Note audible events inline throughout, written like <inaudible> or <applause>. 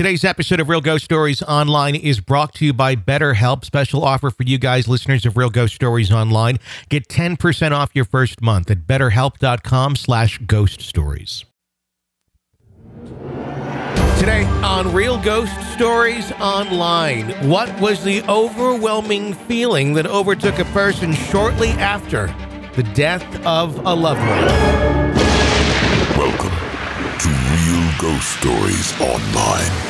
Today's episode of Real Ghost Stories Online is brought to you by BetterHelp. Special offer for you guys, listeners of Real Ghost Stories Online. Get 10% off your first month at betterhelp.com slash ghost stories. Today on Real Ghost Stories Online, what was the overwhelming feeling that overtook a person shortly after the death of a loved one? Welcome to Real Ghost Stories Online.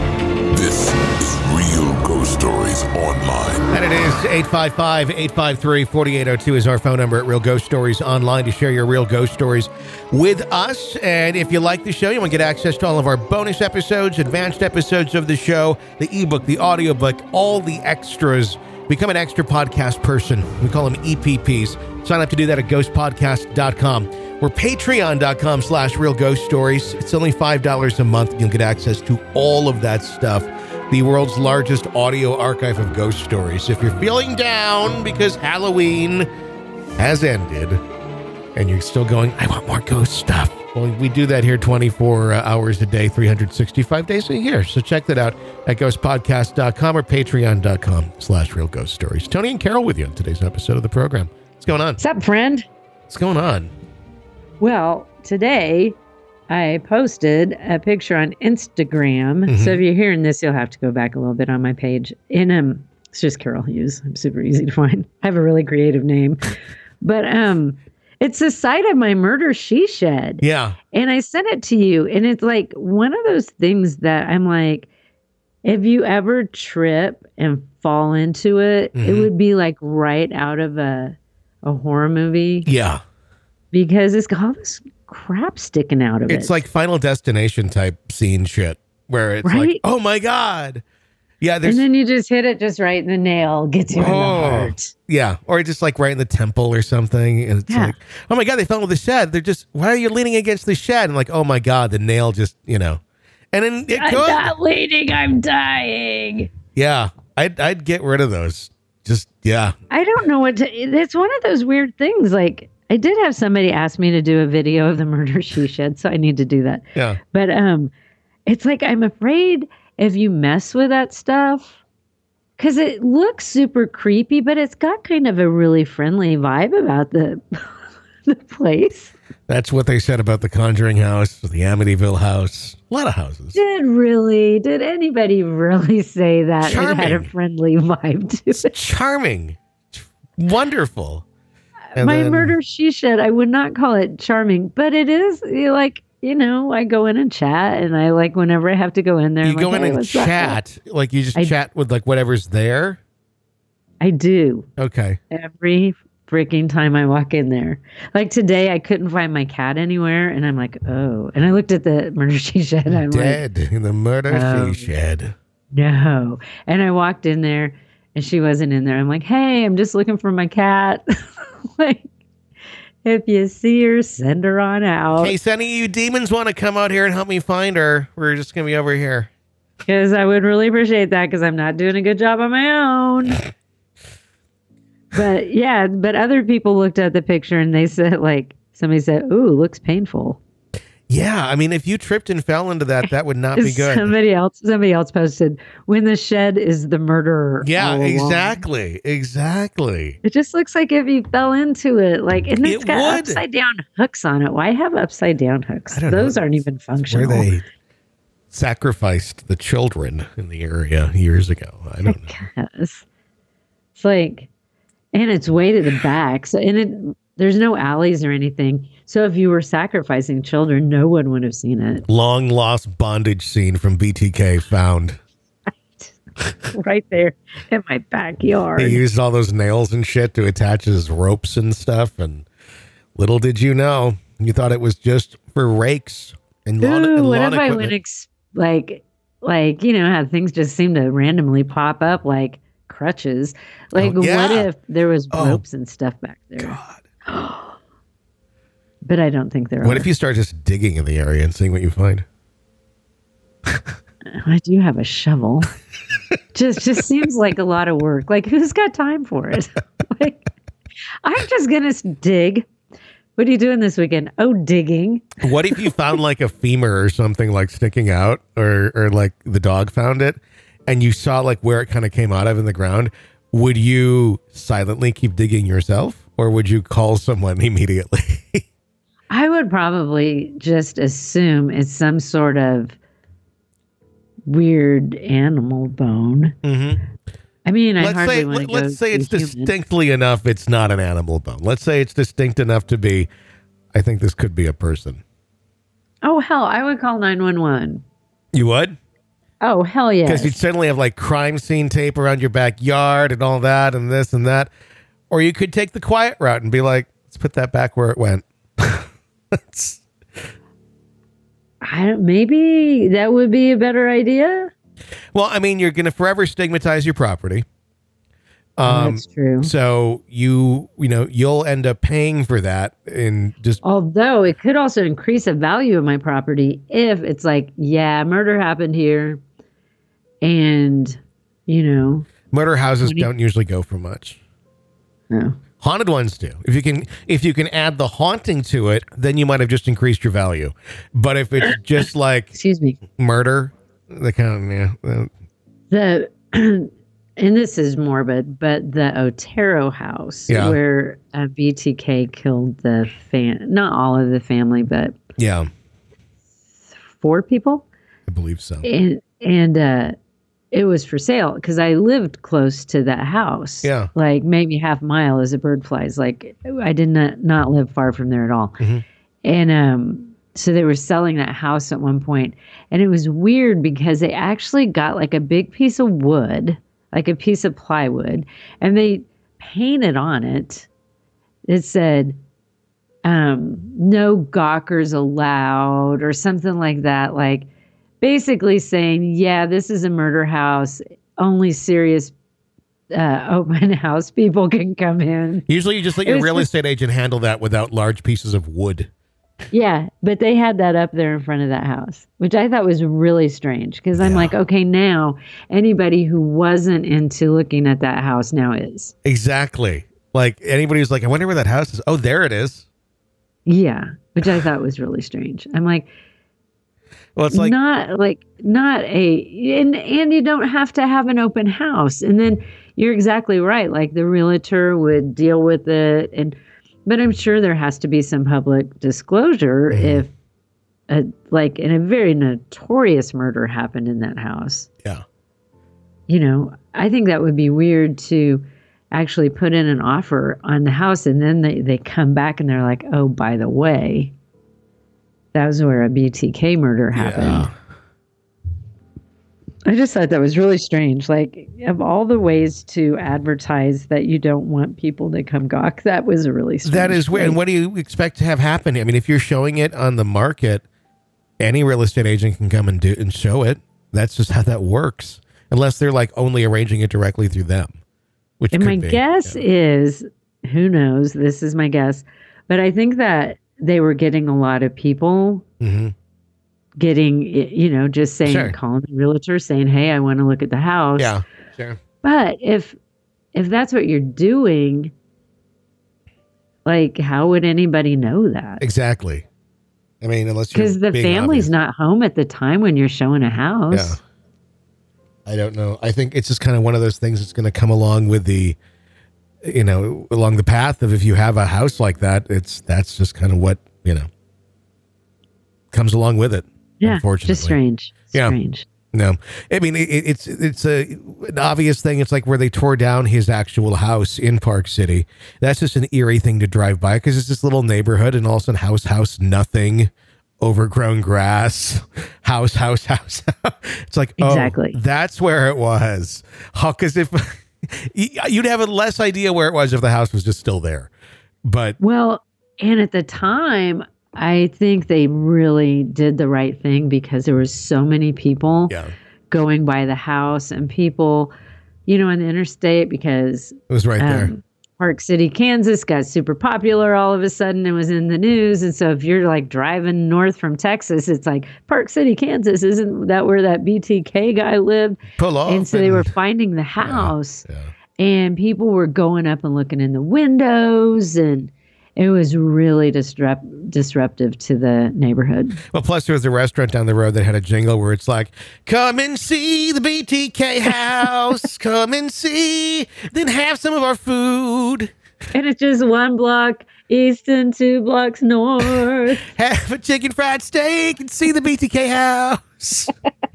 This is Real Ghost Stories Online. And it is 855-853-4802 is our phone number at Real Ghost Stories Online to share your real ghost stories with us. And if you like the show, you want to get access to all of our bonus episodes, advanced episodes of the show, the ebook, the audiobook, all the extras. Become an extra podcast person. We call them EPPs. Sign up to do that at ghostpodcast.com. We're patreon.com slash real ghost stories. It's only $5 a month. You'll get access to all of that stuff. The world's largest audio archive of ghost stories. If you're feeling down because Halloween has ended and you're still going, I want more ghost stuff. Well, we do that here 24 hours a day, 365 days a year. So check that out at ghostpodcast.com or patreon.com slash real ghost stories. Tony and Carol with you on today's episode of the program. What's going on? What's up, friend? What's going on? Well, today I posted a picture on Instagram. Mhm. So if you're hearing this, you'll have to go back a little bit on my page. And um, it's just Carol Hughes. I'm super easy to find. <laughs> I have a really creative name, but um, it's the site of my murder she shed. Yeah. And I sent it to you, and it's like one of those things that I'm like, if you ever trip and fall into it, it Mhm. would be like right out of a a horror movie Yeah. Because it's got all this crap sticking out of it. It's like Final Destination type scene shit where it's like, oh my God. Yeah. There's, and then you just hit it just right in the nail, gets you in the Oh. heart. yeah. Or just like right in the temple or something. And it's Yeah. like, oh my God, they fell into the shed. They're just, why are you leaning against the shed? And like, oh my God, the nail just, you know. And then it I'm could. not bleeding, I'm dying. Yeah. I'd, I'd get rid of those. Just, yeah. I don't know what to. It's one of those weird things. Like I did have somebody ask me to do a video of the murder <laughs> she shed, so I need to do that. Yeah. But um, it's like I'm afraid if you mess with that stuff, because it looks super creepy, but it's got kind of a really friendly vibe about the <laughs> the place. That's what they said about the Conjuring house, the Amityville house, a lot of houses. Did really? Did anybody really say that? It had a friendly vibe to It's it. charming, wonderful. And My then- murder she shed. I would not call it charming, but it is know, like you know. I go in and chat, and I like whenever I have to go in there. You I'm go like, in "Hey, and what's up?" chat, like you just I- chat with like whatever's there. I do Okay. every freaking time I walk in there. Like today, I couldn't find my cat anywhere, and I'm like, oh. And I looked at the <laughs> murder she shed. And I'm like, Dead in the murder Oh. she um, shed. no. And I walked in there, and she wasn't in there. I'm like, hey, I'm just looking for my cat. <laughs> <laughs> like, if you see her, send her on out. Hey, any of you demons want to come out here and help me find her? We're just gonna be over here. Because I would really appreciate that because I'm not doing a good job on my own. <laughs> but yeah, but other people looked at the picture and they said, like, somebody said, ooh, looks painful. Yeah, I mean, if you tripped and fell into that, that would not be <laughs> good. Somebody else, somebody else posted, when the shed is the murderer. Yeah, exactly, exactly. It just looks like if you fell into it, like, and it's It got would. upside down hooks on it. Why have upside down hooks? I don't know. Those aren't even functional. Where they sacrificed the children in the area years ago. I don't know. Yes. It's like, and it's way to the back. So, and it, there's no alleys or anything. So, if you were sacrificing children, no one would have seen it. Long lost bondage scene from BTK found. <laughs> right there in my backyard. He used all those nails and shit to attach his ropes and stuff. And little did you know, you thought it was just for rakes and lawn, Ooh, and what lawn if I equipment. went ex- like, like you know how things just seem to randomly pop up like crutches? Like, Oh, yeah. what if there was Oh. ropes and stuff back there? God. <gasps> but I don't think there What are. What if you start just digging in the area and seeing what you find? <laughs> I do have a shovel. <laughs> just just seems like a lot of work. Like who's got time for it? <laughs> like I'm just gonna dig. What are you doing this weekend? Oh, digging. What if you found like a femur or something like sticking out, or or like the dog found it, and you saw like where it kind of came out of in the ground? Would you silently keep digging yourself, or would you call someone <laughs> immediately? I would probably just assume it's some sort of weird animal bone. mm-hmm. I mean, I Let's hardly say let, let's say it's human. distinctly enough. It's not an animal bone. Let's say it's distinct enough to be. I think this could be a person. Oh hell, I would call nine one one. You would. Oh hell yeah! because you'd suddenly have like crime scene tape around your backyard and all that and this and that or you could take the quiet route and be like let's put that back where it went <laughs> I don't, maybe that would be a better idea. well i mean you're gonna forever stigmatize your property um That's true. so you you know you'll end up paying for that and just Although it could also increase the value of my property if it's like, yeah, murder happened here, and you know, murder houses What do you- don't usually go for much no. haunted ones do if you can if you can add the haunting to it then you might have just increased your value but if it's just like excuse me. murder the kind of yeah The <clears throat> and this is morbid, but the Otero house Yeah. where uh, BTK killed the fan, not all of the family, but yeah four people. i believe so and and uh it was for sale because I lived close to that house. Yeah. Like maybe half a mile as a bird flies. Like I did not not live far from there at all. Mhm. And um so they were selling that house at one point and it was weird because they actually got like a big piece of wood, like a piece of plywood, and they painted on it. It said um no gawkers allowed or something like that like basically saying, yeah, this is a murder house. Only serious uh, <laughs> open house people can come in. Usually, you just let your real just- estate agent handle that without large pieces of wood. Yeah, but they had that up there in front of that house, which I thought was really strange because I'm Yeah. like, okay, now anybody who wasn't into looking at that house now is. Exactly. Like anybody who's like, I wonder where that house is. Oh, there it is. Yeah, which I thought was really strange. I'm like, Well, it's like not like not a and and you don't have to have an open house. And then you're exactly right like the realtor would deal with it. And but i'm sure there has to be some public disclosure Mhm. if a like in a very notorious murder happened in that house. Yeah, you know i think that would be weird to actually put in an offer on the house and then they, they come back and they're like oh by the way that was where a btk murder happened yeah. I just thought that was really strange. Like, of all the ways to advertise that you don't want people to come gawk, that was a really strange. That is weird. And what do you expect to have happen? I mean, if you're showing it on the market, any real estate agent can come and do and show it. That's just how that works. Unless they're like only arranging it directly through them. Which And my be. guess Yeah. is, who knows? This is my guess, but I think that they were getting a lot of people Mhm. getting, you know, just saying, Sure. calling the realtor, saying, "Hey, I want to look at the house." Yeah. Sure. But if if that's what you're doing, like, how would anybody know that? Exactly. I mean, unless you're Because the family's obvious. not home at the time when you're showing a house. Yeah. I don't know. I think it's just kind of one of those things that's going to come along with the, you know, along the path of if you have a house like that, it's that's just kind of what you know comes along with it. Yeah, unfortunately. just strange. Yeah. Strange. No, I mean it, it's it's a an obvious thing. It's like where they tore down his actual house in Park City. That's just an eerie thing to drive by because it's this little neighborhood, and all of a sudden, house, house, nothing, overgrown grass, <laughs> house, house, <laughs> house. it's like oh, Exactly. that's where it was. Because if you'd have a less idea where it was if the house was just still there, but Well, and at the time, I think they really did the right thing because there was so many people yeah, going by the house and people, you know, on the interstate because it was right there. Um, Park City, Kansas got super popular all of a sudden and was in the news. And so if you're like driving north from Texas, it's like Park City, Kansas, isn't that where that BTK guy lived? Pull off. And so they and- were finding the house yeah. and people were going up and looking in the windows and it was really disrupt disruptive to the neighborhood. Well, plus there was a restaurant down the road that had a jingle where it's like, "Come and see the BTK house. <laughs> Come and see, then have some of our food. And it's just one block east and two blocks north. <laughs> Have a chicken fried steak and see the BTK house." <laughs>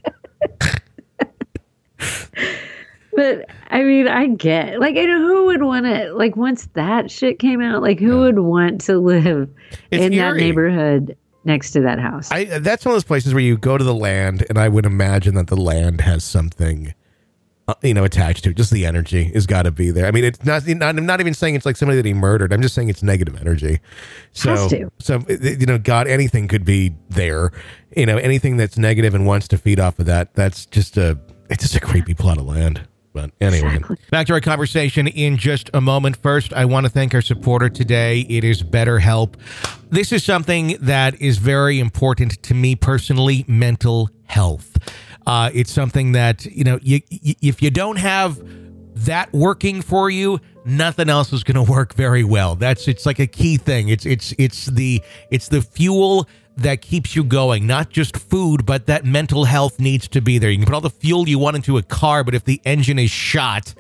But I mean, I get like, and who would want to like once that shit came out? Like, who would want to live It's in that eerie. neighborhood next to that house? I that's one of those places where you go to the land, and I would imagine that the land has something, uh, you know, attached to it. Just the energy has got to be there. I mean, it's not, not. I'm not even saying it's like somebody that he murdered. I'm just saying it's negative energy. So, Has to. so you know, God, anything could be there. You know, anything that's negative and wants to feed off of that. That's just a. It's just a creepy plot of land. But anyway, Exactly. back to our conversation in just a moment. First, I want to thank our supporter today. It is BetterHelp. This is something that is very important to me personally mental health. Uh, it's something that, you know, you, you, if you don't have that working for you nothing else is going to work very well that's it's like a key thing it's it's it's the it's the fuel that keeps you going not just food but that mental health needs to be there. You can put all the fuel you want into a car but if the engine is shot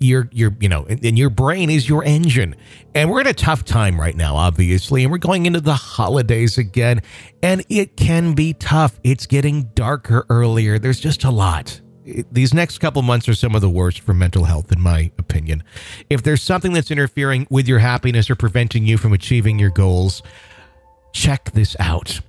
your your you know and your brain is your engine. And we're in a tough time right now obviously and we're going into the holidays again and it can be tough. It's getting darker earlier. There's just a lot. These next couple months are some of the worst for mental health in my opinion. If there's something that's interfering with your happiness or preventing you from achieving your goals check this out.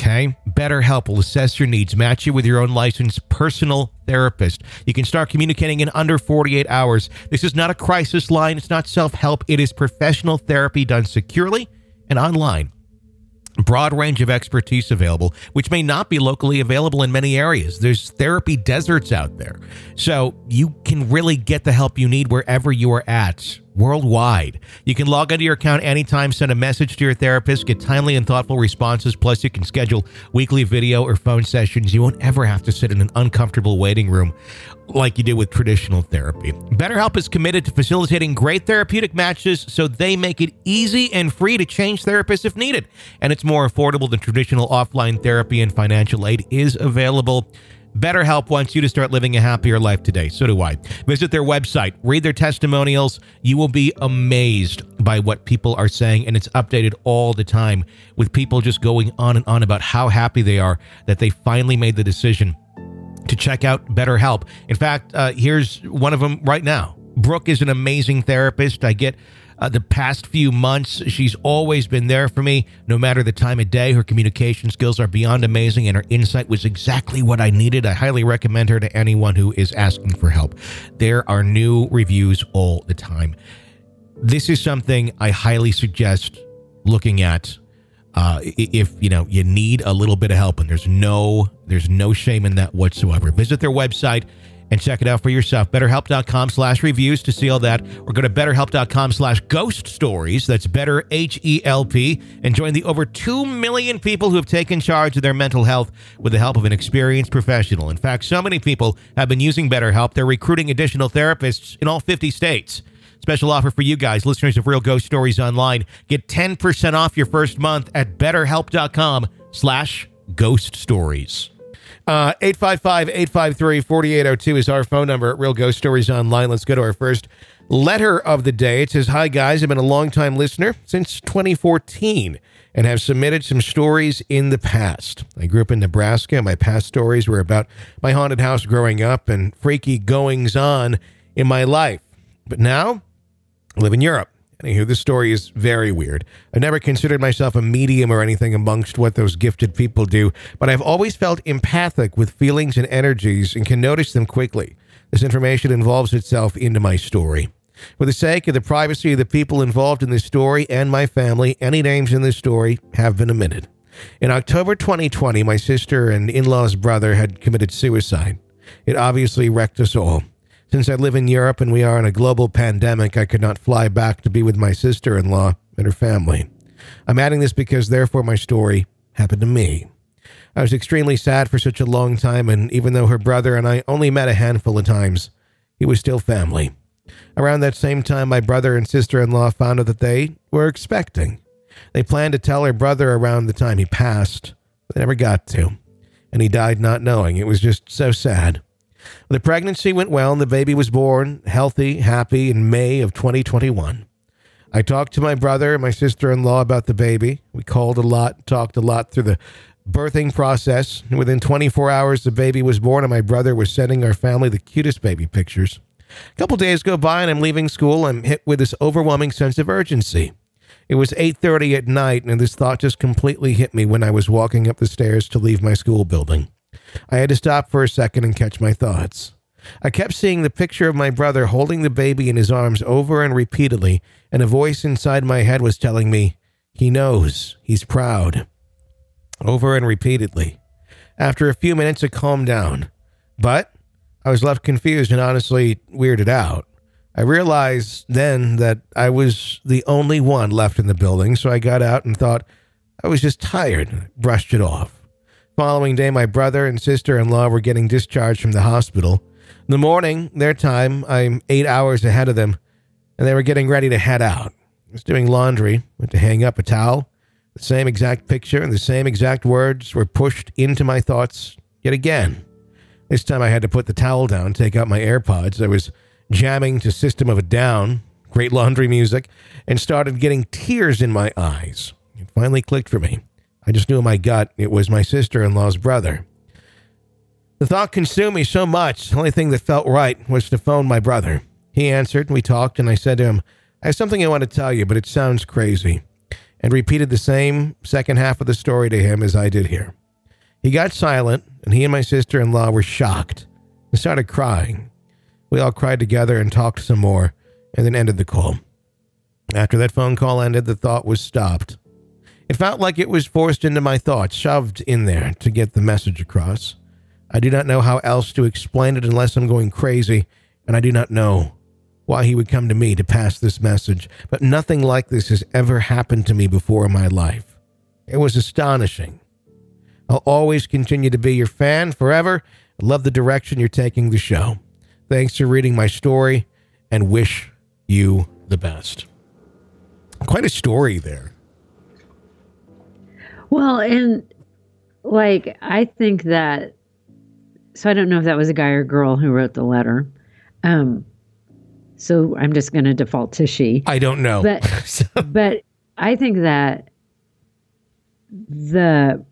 Okay. BetterHelp will assess your needs, match you with your own licensed personal therapist. You can start communicating in under 48 hours. This is not a crisis line, it's not self help, it is professional therapy done securely and online. Broad range of expertise available, which may not be locally available in many areas. There's therapy deserts out there. So you can really get the help you need wherever you are at worldwide. You can log into your account anytime, send a message to your therapist, get timely and thoughtful responses. Plus, you can schedule weekly video or phone sessions. You won't ever have to sit in an uncomfortable waiting room like you do with traditional therapy. BetterHelp is committed to facilitating great therapeutic matches so they make it easy and free to change therapists if needed. And it's more affordable than traditional offline therapy, and financial aid is available. BetterHelp wants you to start living a happier life today. So do I. Visit their website, read their testimonials. You will be amazed by what people are saying, and it's updated all the time with people just going on and on about how happy they are that they finally made the decision to check out BetterHelp. In fact, uh, here's one of them right now. Brooke is an amazing therapist. I get uh, the past few months, she's always been there for me, no matter the time of day. Her communication skills are beyond amazing, and her insight was exactly what I needed. I highly recommend her to anyone who is asking for help. There are new reviews all the time. This is something I highly suggest looking at uh, if you know you need a little bit of help and there's no there's no shame in that whatsoever visit their website and check it out for yourself. Betterhelp.com slash reviews to see all that or go to betterhelp.com slash ghost stories. That's better h-e-l-p and join the over 2 million people who have taken charge of their mental health with the help of an experienced professional. In fact so many people have been using betterhelp. They're recruiting additional therapists in all 50 states. Special offer for you guys, listeners of Real Ghost Stories Online. Get 10% off your first month at betterhelp.com slash ghost stories. Uh, 855-853-4802 is our phone number at Real Ghost Stories Online. Let's go to our first letter of the day. It says, Hi, guys. I've been a longtime listener since 2014 and have submitted some stories in the past. I grew up in Nebraska. My past stories were about my haunted house growing up and freaky goings-on in my life. But now I live in Europe. Anywho, this story is very weird. I never considered myself a medium or anything amongst what those gifted people do, but I've always felt empathic with feelings and energies and can notice them quickly. This information involves itself into my story. For the sake of the privacy of the people involved in this story and my family, any names in this story have been omitted. In October 2020, my sister and in law's brother had committed suicide. It obviously wrecked us all. Since I live in Europe and we are in a global pandemic, I could not fly back to be with my sister in law and her family. I'm adding this because, therefore, my story happened to me. I was extremely sad for such a long time, and even though her brother and I only met a handful of times, he was still family. Around that same time, my brother and sister in law found out that they were expecting. They planned to tell her brother around the time he passed, they never got to, and he died not knowing. It was just so sad. The pregnancy went well, and the baby was born healthy, happy in May of 2021. I talked to my brother and my sister in law about the baby. We called a lot, talked a lot through the birthing process. Within 24 hours, the baby was born, and my brother was sending our family the cutest baby pictures. A couple days go by, and I'm leaving school. I'm hit with this overwhelming sense of urgency. It was 8:30 at night, and this thought just completely hit me when I was walking up the stairs to leave my school building. I had to stop for a second and catch my thoughts. I kept seeing the picture of my brother holding the baby in his arms over and repeatedly, and a voice inside my head was telling me, He knows, he's proud. Over and repeatedly. After a few minutes, it calmed down. But I was left confused and honestly weirded out. I realized then that I was the only one left in the building, so I got out and thought I was just tired, and brushed it off. Following day, my brother and sister in law were getting discharged from the hospital. In the morning, their time, I'm eight hours ahead of them, and they were getting ready to head out. I was doing laundry, went to hang up a towel. The same exact picture and the same exact words were pushed into my thoughts yet again. This time I had to put the towel down, take out my AirPods. I was jamming to System of a Down, great laundry music, and started getting tears in my eyes. It finally clicked for me. I just knew in my gut it was my sister in law's brother. The thought consumed me so much, the only thing that felt right was to phone my brother. He answered, and we talked, and I said to him, I have something I want to tell you, but it sounds crazy, and repeated the same second half of the story to him as I did here. He got silent, and he and my sister in law were shocked and started crying. We all cried together and talked some more, and then ended the call. After that phone call ended, the thought was stopped. It felt like it was forced into my thoughts, shoved in there to get the message across. I do not know how else to explain it unless I'm going crazy, and I do not know why he would come to me to pass this message, but nothing like this has ever happened to me before in my life. It was astonishing. I'll always continue to be your fan forever. I love the direction you're taking the show. Thanks for reading my story and wish you the best. Quite a story there. Well, and like I think that so I don't know if that was a guy or girl who wrote the letter. Um so I'm just going to default to she. I don't know. But <laughs> but I think that the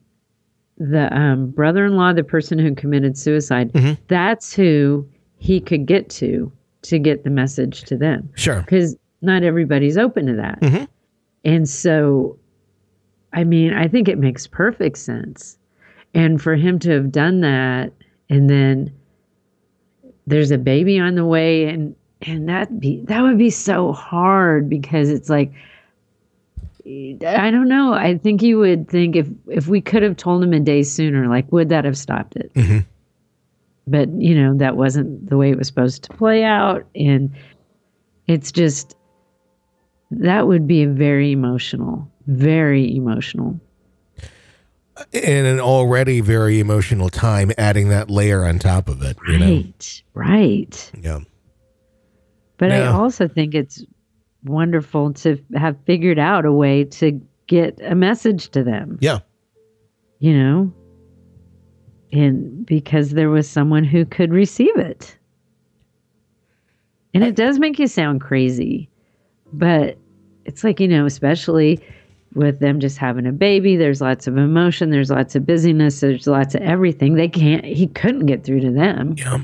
the um, brother-in-law, the person who committed suicide, Mhm. that's who he could get to to get the message to them sure. because not everybody's open to that. Mhm. And so, I mean, I think it makes perfect sense. And for him to have done that, and then there's a baby on the way, and and that be that would be so hard because it's like I don't know. I think you would think if if we could have told him a day sooner, like would that have stopped it? Mhm. But you know that wasn't the way it was supposed to play out, and it's just that would be very emotional, very emotional. In an already very emotional time, adding that layer on top of it, you know? Right, right. Yeah. But I also think it's wonderful to have figured out a way to get a message to them. Yeah. you know and because there was someone who could receive it and it does make you sound crazy but it's like you know especially with them just having a baby there's lots of emotion there's lots of busyness there's lots of everything they can't he couldn't get through to them Yeah.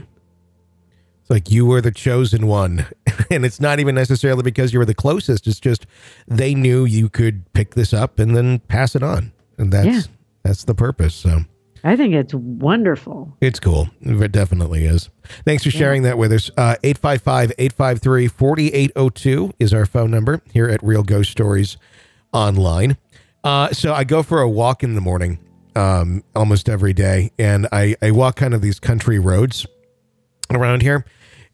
It's like you were the chosen one. <laughs> and it's not even necessarily because you were the closest. It's just they knew you could pick this up and then pass it on. And that's Yeah. that's the purpose. So i think it's wonderful it's cool. It definitely is. Thanks for sharing that with us. Uh 855-853-4802 is our phone number here at Real Ghost Stories Online. Uh so I go for a walk in the morning um almost every day and I I walk kind of these country roads around here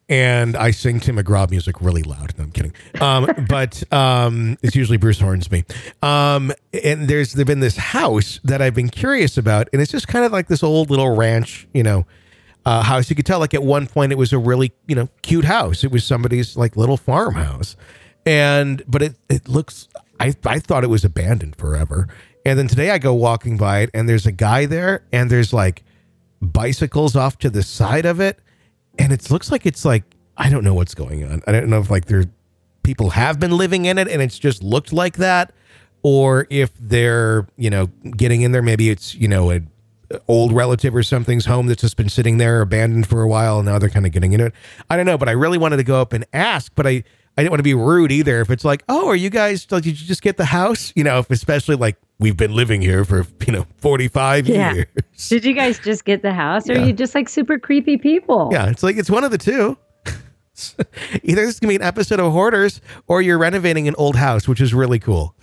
and I sing Tim McGraw music really loud. No, I'm kidding. Um, <laughs> but um, it's usually Bruce Hornsby. Um, and there's there's been this house that I've been curious about, and it's just kind of like this old little ranch, you know, uh, house. You could tell, like at one point, it was a really you know cute house. It was somebody's like little farmhouse, and but it it looks. I I thought it was abandoned forever, and then today I go walking by it, and there's a guy there, and there's like bicycles off to the side of it and it looks like it's like I don't know what's going on. I don't know if like there people have been living in it and it's just looked like that, or if they're you know getting in there. Maybe it's you know an old relative or something's home that's just been sitting there abandoned for a while, and now they're kind of getting into it. I don't know, but I really wanted to go up and ask, but I. I didn't want to be rude either. If it's like, oh, are you guys? Like, did you just get the house? You know, if especially like we've been living here for you know forty five Yeah. years. Did you guys just get the house, or Yeah. are you just like super creepy people? Yeah, it's like it's one of the two. <laughs> Either this is gonna be an episode of Hoarders, or you're renovating an old house, which is really cool.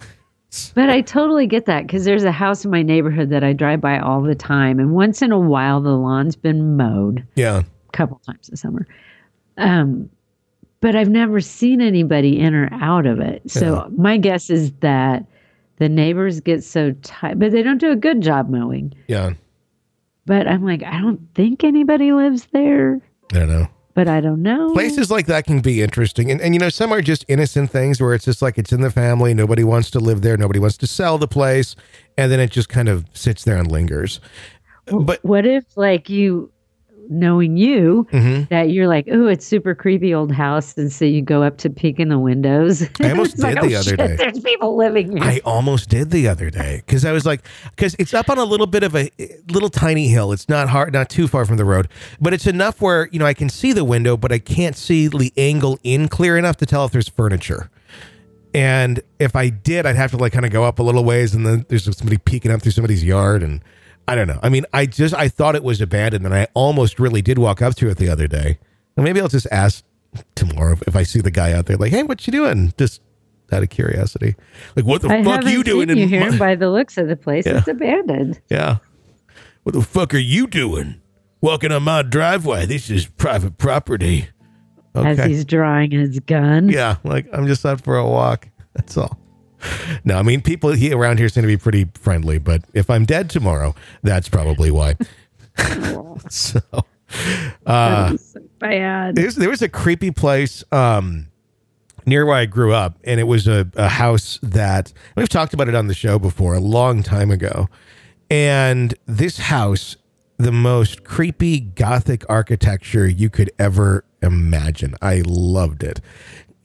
But I totally get that because there's a house in my neighborhood that I drive by all the time, and once in a while the lawn's been mowed Yeah, a couple times this summer. Um, but I've never seen anybody in or out of it. So my guess is that the neighbors get so tight, but they don't do a good job mowing. yeah. But I'm like, I don't think anybody lives there, I don't know. but I don't know. Places like that can be interesting, and and you know some are just innocent things where it's just like it's in the family. Nobody wants to live there. Nobody wants to sell the place, and then it just kind of sits there and lingers. But What if, like, you, knowing you, Mhm. that you're like, oh, it's super creepy old house, and so you go up to peek in the windows. <laughs> I almost It's like, did the "Oh, other shit, day." There's people living here. I almost did the other day because I was like, because it's up on a little bit of a little tiny hill. It's not hard, not too far from the road, but it's enough where you know I can see the window, but I can't see the angle in clear enough to tell if there's furniture. And if I did, I'd have to like kind of go up a little ways, and then there's somebody peeking up through somebody's yard, and I don't know. I mean, I just I thought it was abandoned, and I almost really did walk up to it the other day. And maybe I'll just ask tomorrow if I see the guy out there, like, "Hey, what you doing?" Just out of curiosity, like, "What the I fuck you doing?" seen you in here my- by the looks of the place. Yeah. It's abandoned. yeah. What the fuck are you doing? Walking on my driveway. This is private property. As he's drawing his gun. Yeah, like I'm just out for a walk. <laughs> That's all. <laughs> No, I mean people here around here seem to be pretty friendly, but if I'm dead tomorrow, that's probably why. <laughs> so so bad. there was a creepy place um, near where I grew up, and it was a, a house that we've talked about it on the show before a long time ago. And this house, the most creepy gothic architecture you could ever imagine. I loved it,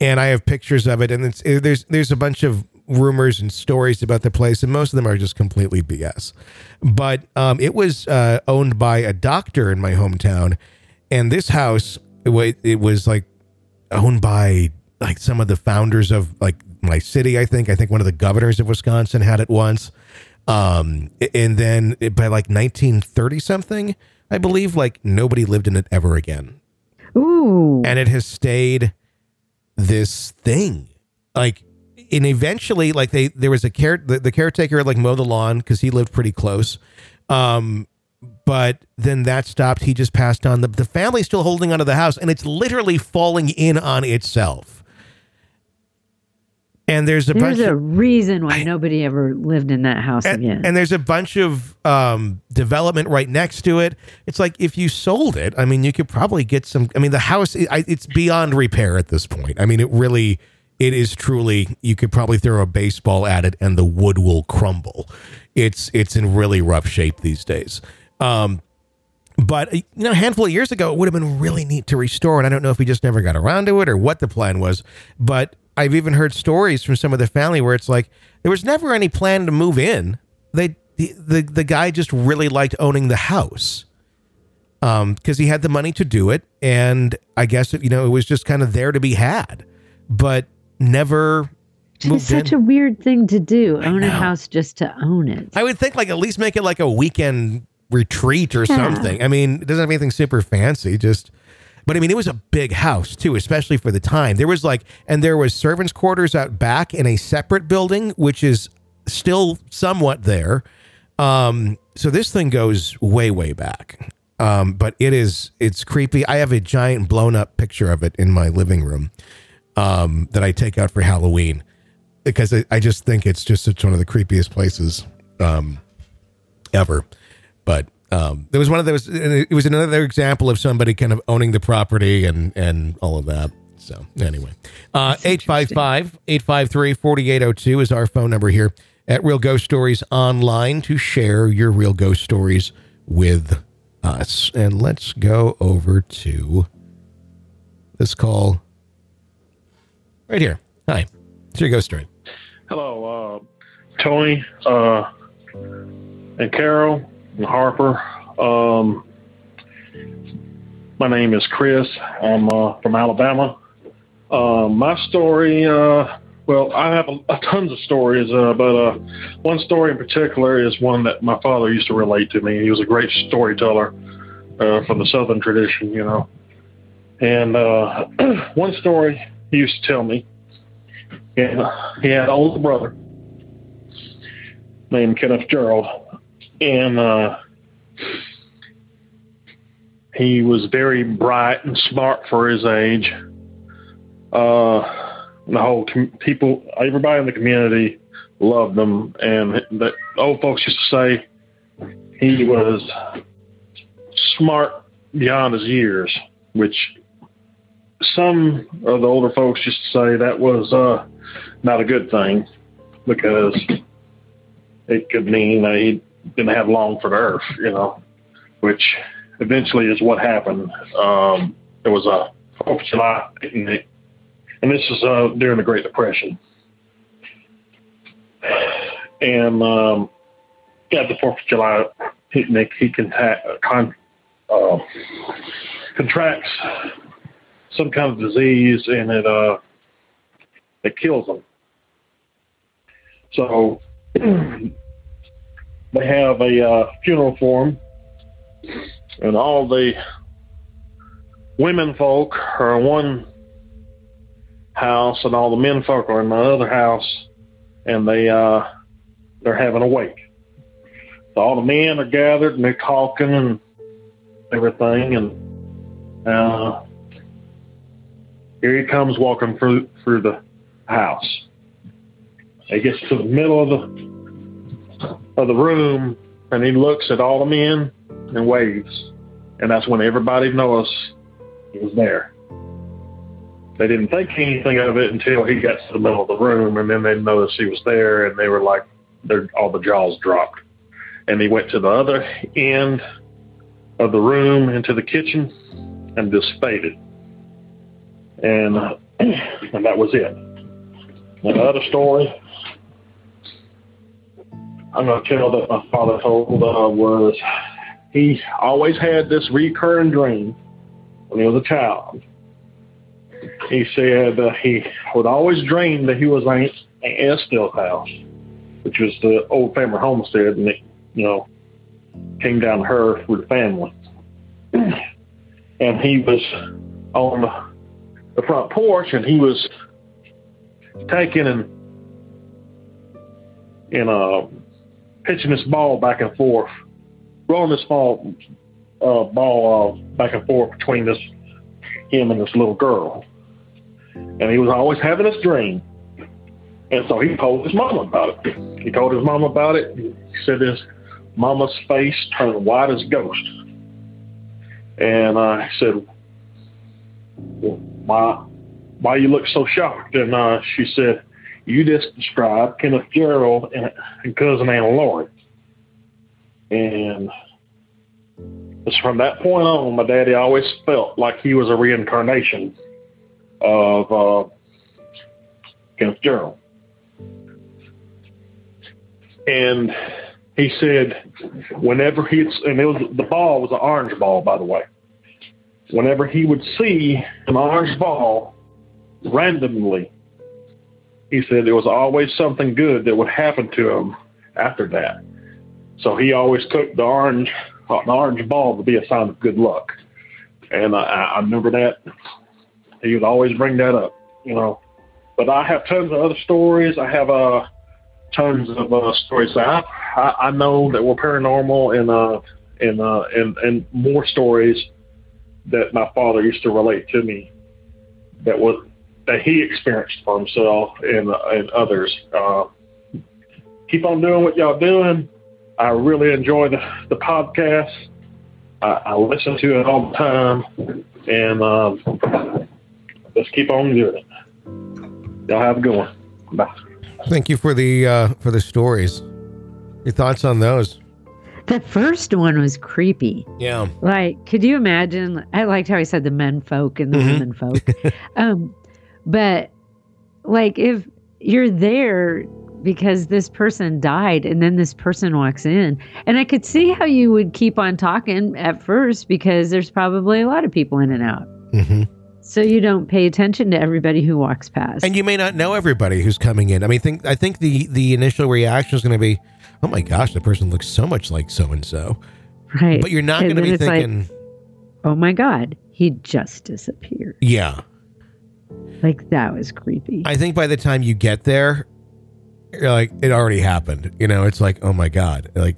and I have pictures of it. And it's, there's there's a bunch of rumors and stories about the place, and most of them are just completely BS. But um, it was uh, owned by a doctor in my hometown, and this house it, it was like owned by like some of the founders of like my city. I think I think one of the governors of Wisconsin had it once, um, and then by like 1930 something, I believe like nobody lived in it ever again Ooh. and it has stayed this thing like and eventually like they there was a care the, the caretaker like mowed the lawn because he lived pretty close um but then that stopped he just passed on the, the family's still holding onto the house and it's literally falling in on itself and there's a bunch There's a of reason why nobody ever lived in that house and, again. and there's a bunch of um, development right next to it. It's like if you sold it, I mean, you could probably get some. I mean, the house I, it's beyond repair at this point. I mean, it really, it is truly. You could probably throw a baseball at it and the wood will crumble. It's it's in really rough shape these days. Um, but you know, a handful of years ago, it would have been really neat to restore. And I don't know if we just never got around to it or what the plan was. But I've even heard stories from some of the family where it's like there was never any plan to move in. They the the, the guy just really liked owning the house um because he had the money to do it and i guess it, you know it was just kind of there to be had but never It's such in. a weird thing to do. Own a house just to own it. I would think like at least make it like a weekend retreat or something. I mean, it doesn't have anything super fancy, just but I mean it was a big house too, especially for the time. There was like and there was servants' quarters out back in a separate building, which is still somewhat there. Um, so this thing goes way, way back. Um, but it is it's creepy. I have a giant blown up picture of it in my living room um, that I take out for Halloween because I, I just think it's just such one of the creepiest places um, ever. But um, there was one of those. It was another example of somebody kind of owning the property and and all of that. So anyway, uh, 855-853-4802 is our phone number here at Real Ghost Stories Online to share your real ghost stories with us. And let's go over to this call right here. Hi, it's your ghost story. Hello, uh, Tony, uh, and Carol and Harper. Um, my name is Chris. I'm uh, from Alabama. Uh, my story, uh, well, I have a, a tons of stories, uh, but uh, one story in particular is one that my father used to relate to me. He was a great storyteller from the Southern tradition, you know. And <clears throat> one story he used to tell me, and he had an older brother named Kenneth Gerald, and uh, he was very bright and smart for his age. Uh, the whole com- people, everybody in the community loved him, and the old folks used to say he was smart beyond his years, which some of the older folks to say that was uh, not a good thing because it could mean he didn't have long for the earth, you know, which eventually is what happened. Um, there was a Fourth of July picnic, and this is uh, during the Great Depression. And um, at the Fourth of July picnic, he contact, con, uh, contracts some kind of disease, and it uh, it kills them. So <clears throat> they have a uh, funeral for him, and all the women folk are in one house, and all the men folk are in the other house, and they uh, they're having a wake. So all the men are gathered and they're talking and everything, and uh, here he comes walking through through the house. He gets to the middle of the of the room and he looks at all the men and waves. And that's when everybody knows he was there. They didn't think anything of it until he got to the middle of the room and then they noticed he was there and they were like their all the jaws dropped. And he went to the other end of the room into the kitchen and just faded. And <clears throat> and that was it. And the other story I'm going to tell that my father told uh, was he always had this recurring dream when he was a child. He said uh, he would always dream that he was in Estelle house, which was the old family homestead, and it, you know, came down to her with the family. <clears throat> And he was on the, front porch, and he was taking and in a pitching this ball back and forth, rolling this ball uh, ball uh, back and forth between this him and this little girl. And he was always having this dream. And so he told his mama about it. He told his mama about it. He said his mama's face turned white as a ghost. And uh, said, well, why, why you look so shocked? And uh, she said, you just described Kenneth Gerald and, and cousin Anna Laurie. And it's from that point on, my daddy always felt like he was a reincarnation of uh, Kenneth Gerald. And he said, whenever he'd, and it was the ball was an orange ball, by the way. Whenever he would see an orange ball randomly he said there was always something good that would happen to him after that. So he always took the orange, the orange ball to be a sign of good luck. And I, I remember that. He would always bring that up, you know. But I have tons of other stories. I have uh, tons of uh, stories that I, I, I know that were paranormal and uh, and uh, and and more stories that my father used to relate to me that was that he experienced for himself and and others. Uh, keep on doing what y'all doing. I really enjoy the the podcast. I, I listen to it all the time, and um, let's keep on doing it. Y'all have a good one. Bye. Thank you for the uh, for the stories. Your thoughts on those? The first one was creepy. Yeah. Like, could you imagine? I liked how he said the men folk and the Mhm. women folk. <laughs> um, but like, if you're there because this person died and then this person walks in, and I could see how you would keep on talking at first because there's probably a lot of people in and out. hmm So you don't pay attention to everybody who walks past. And you may not know everybody who's coming in. I mean, think I think the the initial reaction is going to be, "Oh my gosh, the person looks so much like so and so," right. but you're not going to be it's like, thinking, oh my God, he just disappeared. "Yeah." Like, that was creepy. I think by the time you get there, you're like, it already happened. You know, it's like, oh my god, like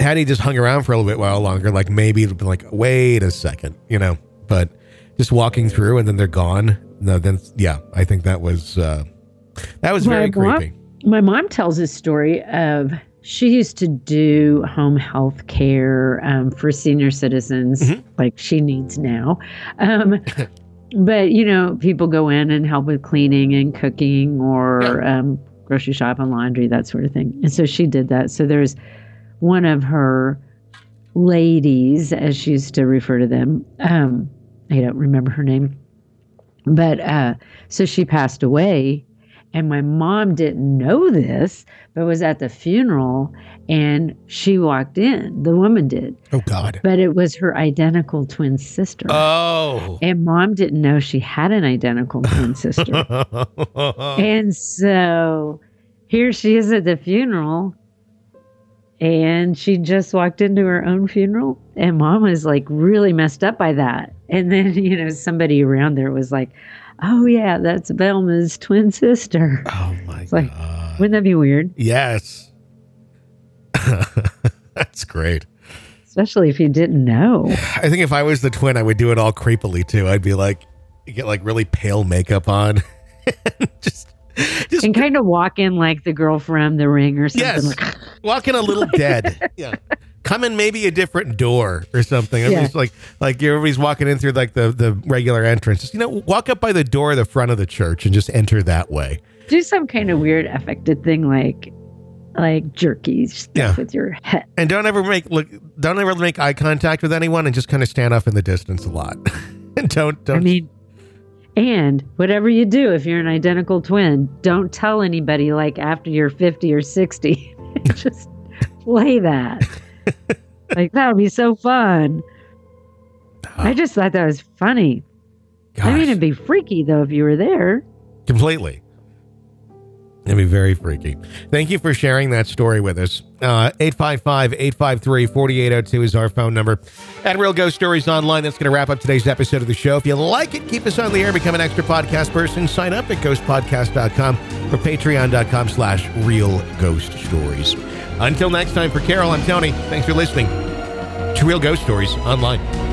had he just hung around for a little bit while longer, like maybe it'd been like, wait a second, you know. But just walking through and then they're gone. No, then yeah, I think that was uh that was very My mom- creepy. my mom tells this story of she used to do home health care um, for senior citizens Mhm. like she needs now. Um, <laughs> but you know people go in and help with cleaning and cooking or um, grocery shop and laundry that sort of thing. And so she did that. So there's one of her ladies as she used to refer to them um, i don't remember her name but uh, so she passed away and my mom didn't know this, but was at the funeral and she walked in. The woman did, Oh God. but it was her identical twin sister. Oh. and mom didn't know she had an identical twin sister. <laughs> and so here she is at the funeral and she just walked into her own funeral and mom was like really messed up by that. And then, <laughs> you know, somebody around there was like, Oh yeah, that's Velma's twin sister. oh my <laughs> like- God. Wouldn't that be weird? Yes. <laughs> That's great. Especially if you didn't know. I think if I was the twin, I would do it all creepily too. I'd be like, get like really pale makeup on, <laughs> just, just And kind of walk in like the girl from the ring or something Yes. like walking a little dead. Yeah, come in maybe a different door or something. At Yeah. least like like everybody's walking in through like the the regular entrance. Just, you know, walk up by the door of the front of the church and just enter that way. do some kind of weird affected thing like like jerky stuff Yeah. with your head. And don't ever make look. Don't ever make eye contact with anyone, and just kind of stand off in the distance a lot. <laughs> and don't don't. I mean, and whatever you do, if you're an identical twin, don't tell anybody like after you're 50 or 60. <laughs> Just play that. Like, that would be so fun. I just thought that was funny. I mean, it'd be freaky though if you were there. completely. It'd be very freaky. Thank you for sharing that story with us. Uh, 855 853 4802 is our phone number. At Real Ghost Stories Online, that's going to wrap up today's episode of the show. If you like it, keep us on the air, become an extra podcast person. Sign up at ghostpodcast.com or patreon.com slash real ghost stories. Until next time, for Carol, I'm Tony. Thanks for listening to Real Ghost Stories Online.